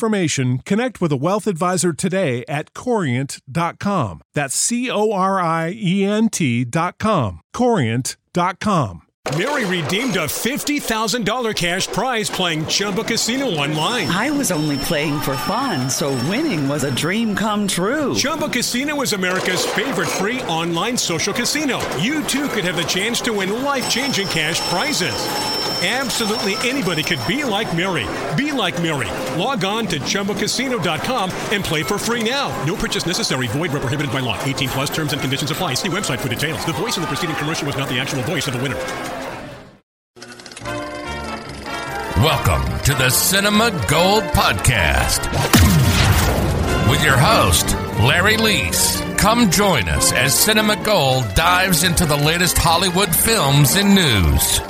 connect with a wealth advisor today at corient.com. That's C O R I E N T.com. Corient.com. Mary redeemed a $50,000 cash prize playing Chumba Casino online. I was only playing for fun, so winning was a dream come true. Chumba Casino is America's favorite free online social casino. You too could have the chance to win life changing cash prizes. Absolutely anybody could be like Mary. Be like Mary. Log on to ChumbaCasino.com and play for free now. No purchase necessary. Void where prohibited by law. 18 plus terms and conditions apply. See website for details. The voice in the preceding commercial was not the actual voice of the winner. Welcome to the Cinema Gold Podcast with your host, Larry Leese. Come join us as Cinema Gold dives into the latest Hollywood films and news.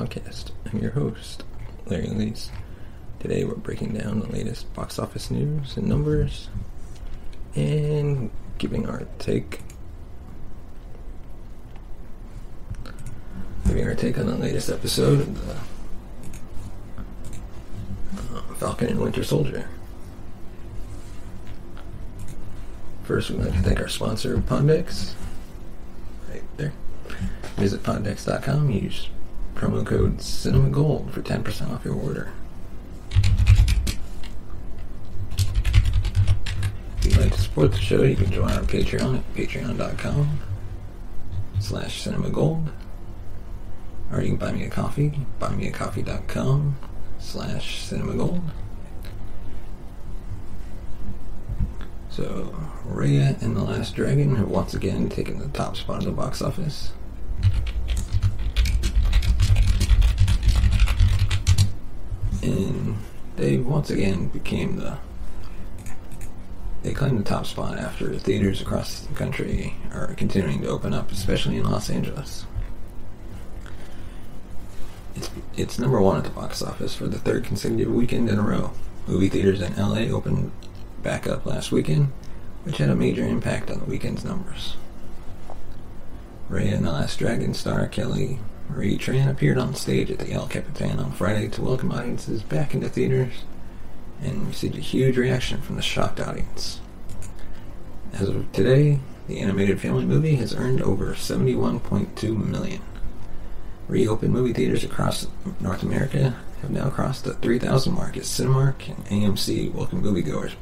Podcast. I'm your host, Larry Lees. Today we're breaking down the latest box office news and numbers and giving our take giving our take on the latest episode of the uh, Falcon and Winter Soldier. First, we'd like to thank our sponsor, Pondex. Right there. Visit Pondex.com. Use promo code Cinema Gold for 10% off your order. If you'd like to support the show, you can join our Patreon at patreon.com slash cinemagold. Or you can buy me a coffee, buymeacoffee.com slash cinemagold. So, Raya and the Last Dragon have once again taken the top spot of the box office. And they once again became the. They claimed the top spot after theaters across the country are continuing to open up, especially in Los Angeles. It's, it's number one at the box office for the third consecutive weekend in a row. Movie theaters in LA opened back up last weekend, which had a major impact on the weekend's numbers. Raya and the Last Dragon star Kelly Marie Tran appeared on stage at the El Capitan on Friday to welcome audiences back into theaters and received a huge reaction from the shocked audience. As of today, the animated family movie has earned over 71.2 million. Reopened movie theaters across North America have now crossed the 3,000 mark as Cinemark and AMC welcome moviegoers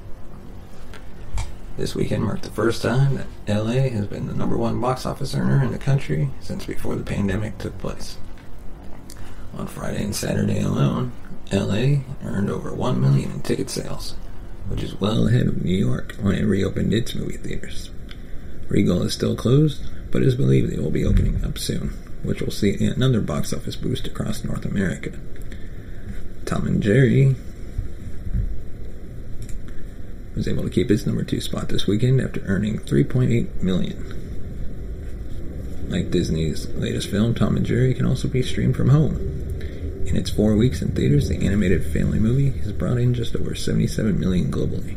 This weekend marked the first time that LA has been the number one box office earner in the country since before the pandemic took place. On Friday and Saturday alone, LA earned over 1 million in ticket sales, which is well ahead of New York when it reopened its movie theaters. Regal is still closed, but it is believed it will be opening up soon, which will see another box office boost across North America. Tom and Jerry was able to keep its number two spot this weekend after earning 3.8 million. Like Disney's latest film, Tom and Jerry can also be streamed from home. In its four weeks in theaters, the animated family movie has brought in just over 77 million globally.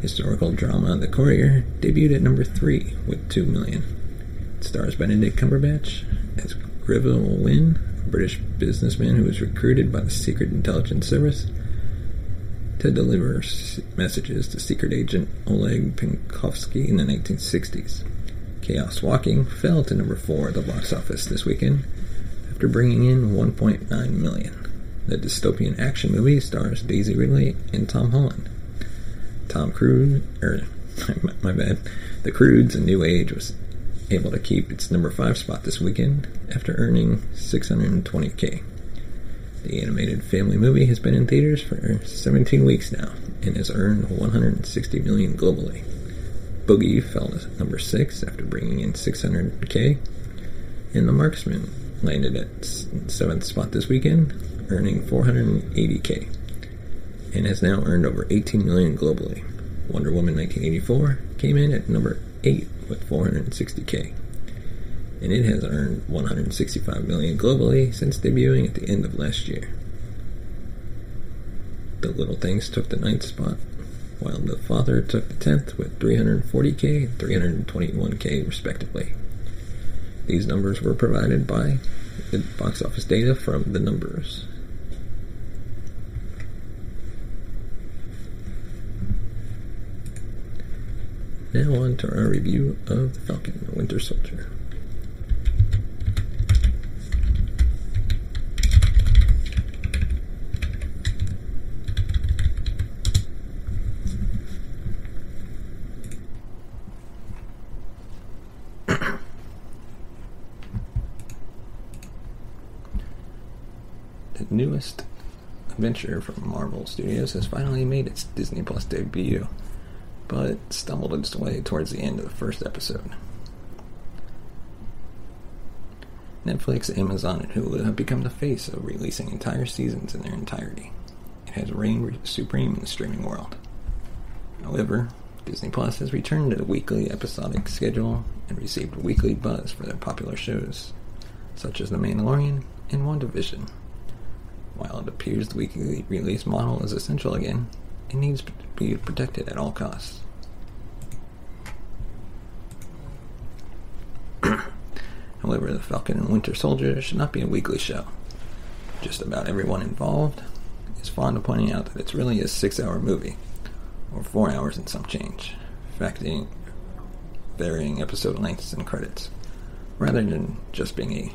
Historical drama The Courier debuted at number three with 2 million. It stars Benedict Cumberbatch as Greville Wynne, a British businessman who was recruited by the Secret Intelligence Service to deliver messages to secret agent Oleg Penkovsky in the 1960s. Chaos Walking fell to number four at the box office this weekend after bringing in 1.9 million. The dystopian action movie stars Daisy Ridley and Tom Holland. Tom Cruise, or er, my bad, The Croods: A New Age was able to keep its number five spot this weekend after earning 620k. The animated family movie has been in theaters for 17 weeks now and has earned 160 million globally. Boogie fell to number 6 after bringing in 600k, and The Marksman landed at 7th spot this weekend, earning 480k, and has now earned over 18 million globally. Wonder Woman 1984 came in at number 8 with 460k and it has earned 165 million globally since debuting at the end of last year. The Little Things took the ninth spot, while The Father took the tenth with 340k and 321k respectively. These numbers were provided by the box office data from the numbers. Now on to our review of Falcon Winter Soldier. the newest adventure from Marvel Studios has finally made its Disney Plus debut, but stumbled its way towards the end of the first episode. Netflix, Amazon, and Hulu have become the face of releasing entire seasons in their entirety. It has reigned supreme in the streaming world. However, Disney Plus has returned to the weekly episodic schedule and received weekly buzz for their popular shows, such as The Mandalorian and WandaVision. While it appears the weekly release model is essential again, it needs to be protected at all costs. However, The Falcon and Winter Soldier should not be a weekly show. Just about everyone involved is fond of pointing out that it's really a six hour movie, or four hours and some change, factoring varying episode lengths and credits, rather than just being a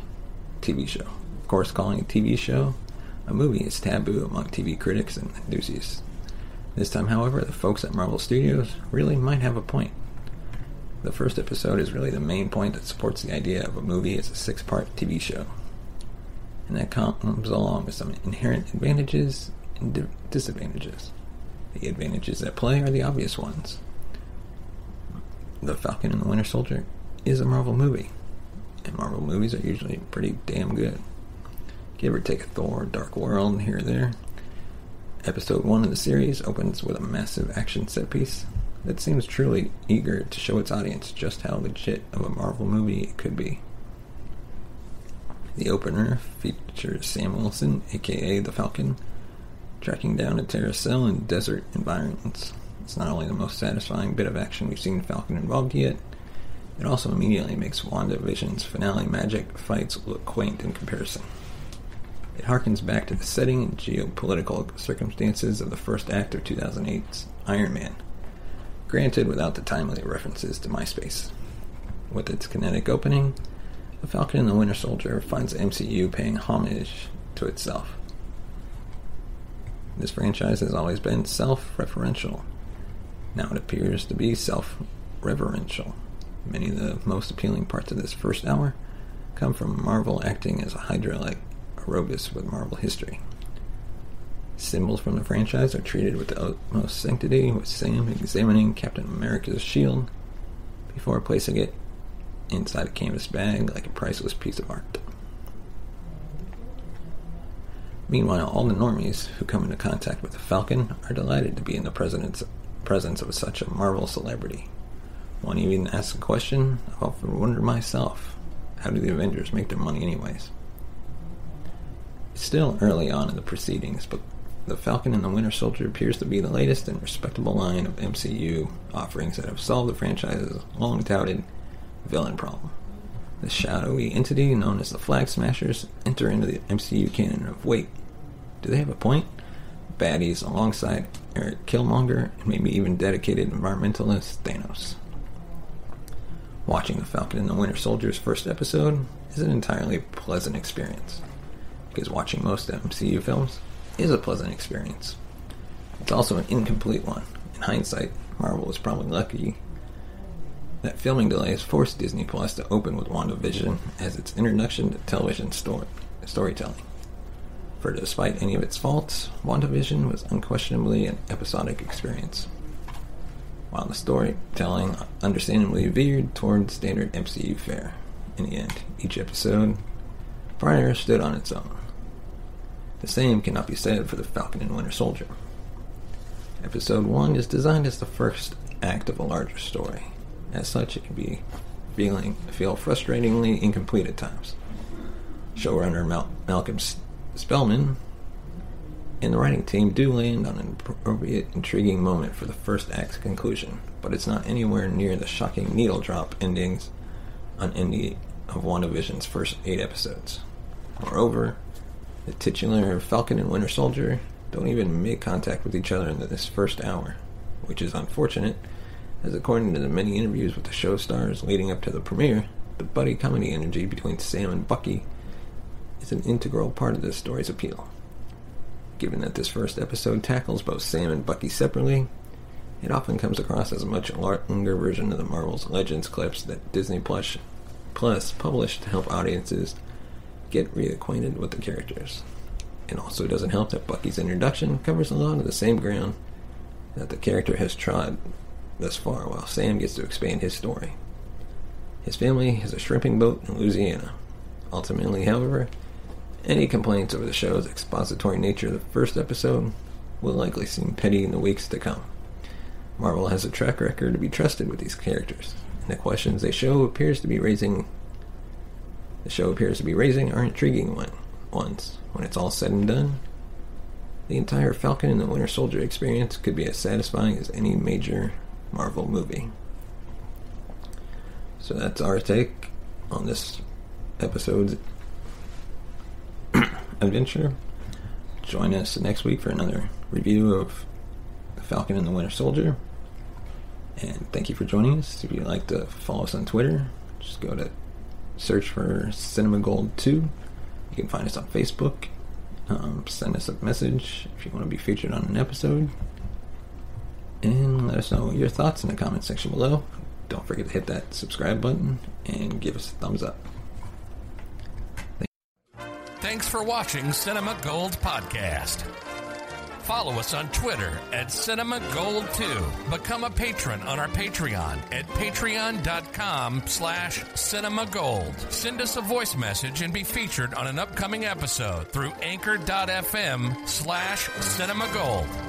TV show. Of course, calling it a TV show a movie is taboo among TV critics and enthusiasts. This time, however, the folks at Marvel Studios really might have a point. The first episode is really the main point that supports the idea of a movie as a six part TV show. And that comes along with some inherent advantages and di- disadvantages. The advantages at play are the obvious ones. The Falcon and the Winter Soldier is a Marvel movie, and Marvel movies are usually pretty damn good. Give or take a Thor, Dark World here or there. Episode 1 of the series opens with a massive action set piece that seems truly eager to show its audience just how legit of a Marvel movie it could be. The opener features Sam Wilson, aka the Falcon, tracking down a terrorist cell in desert environments. It's not only the most satisfying bit of action we've seen Falcon involved yet, it also immediately makes WandaVision's finale magic fights look quaint in comparison. It harkens back to the setting and geopolitical circumstances of the first act of 2008's Iron Man, granted without the timely references to MySpace. With its kinetic opening, The Falcon and the Winter Soldier finds the MCU paying homage to itself. This franchise has always been self referential, Now it appears to be self reverential. Many of the most appealing parts of this first hour come from Marvel acting as a Hydra like Ouroboros with Marvel history. Symbols from the franchise are treated with the utmost sanctity, with Sam examining Captain America's shield before placing it inside a canvas bag like a priceless piece of art. Meanwhile, all the normies who come into contact with the Falcon are delighted to be in the presence of such a Marvel celebrity. One even asks a question I've often wondered myself how do the Avengers make their money, anyways? Still early on in the proceedings, but the Falcon and the Winter Soldier appears to be the latest and respectable line of MCU offerings that have solved the franchise's long touted villain problem. The shadowy entity known as the Flag Smashers enter into the MCU canon of wait, do they have a point? Baddies alongside Eric Killmonger and maybe even dedicated environmentalist Thanos. Watching The Falcon and the Winter Soldier's first episode is an entirely pleasant experience. Because watching most MCU films is a pleasant experience. It's also an incomplete one. In hindsight, Marvel was probably lucky that filming delays forced Disney Plus to open with WandaVision as its introduction to television story, storytelling. For despite any of its faults, WandaVision was unquestionably an episodic experience while the storytelling understandably veered toward standard MCU fare. In the end, each episode prior stood on its own. The same cannot be said for the Falcon and Winter Soldier. Episode 1 is designed as the first act of a larger story. As such, it can be feeling feel frustratingly incomplete at times. Showrunner Mal- Malcolm Spellman and the writing team do land on an appropriate, intriguing moment for the first act's conclusion, but it's not anywhere near the shocking needle drop endings on any of WandaVision's first eight episodes. Moreover, the titular Falcon and Winter Soldier don't even make contact with each other in this first hour, which is unfortunate, as according to the many interviews with the show stars leading up to the premiere, the buddy comedy energy between Sam and Bucky is an integral part of this story's appeal. Given that this first episode tackles both Sam and Bucky separately, it often comes across as a much longer version of the Marvel's Legends clips that Disney Plus, Plus published to help audiences get reacquainted with the characters. And also it doesn't help that Bucky's introduction covers a lot of the same ground that the character has trod thus far, while Sam gets to expand his story. His family has a shrimping boat in Louisiana. Ultimately, however, any complaints over the show's expository nature of the first episode will likely seem petty in the weeks to come. Marvel has a track record to be trusted with these characters, and the questions they show appears to be raising the show appears to be raising are intriguing one, ones. When it's all said and done, the entire Falcon and the Winter Soldier experience could be as satisfying as any major Marvel movie. So that's our take on this episode's adventure. Join us next week for another review of The Falcon and the Winter Soldier. And thank you for joining us. If you'd like to follow us on Twitter, just go to search for Cinema Gold 2. You can find us on Facebook. Um, send us a message if you want to be featured on an episode. And let us know your thoughts in the comment section below. Don't forget to hit that subscribe button and give us a thumbs up. Thanks for watching Cinema Gold Podcast. Follow us on Twitter at Cinema Gold 2. Become a patron on our Patreon at patreon.com slash cinema gold. Send us a voice message and be featured on an upcoming episode through anchor.fm slash cinema gold.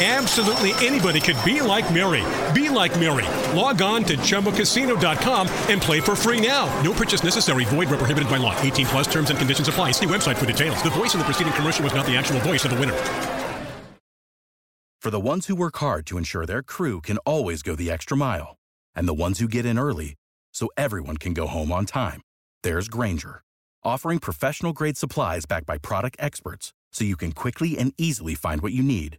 Absolutely anybody could be like Mary. Be like Mary. Log on to ChumbaCasino.com and play for free now. No purchase necessary. Void where prohibited by law. 18 plus terms and conditions apply. See website for details. The voice in the preceding commercial was not the actual voice of the winner. For the ones who work hard to ensure their crew can always go the extra mile, and the ones who get in early so everyone can go home on time, there's Grainger, offering professional grade supplies backed by product experts so you can quickly and easily find what you need.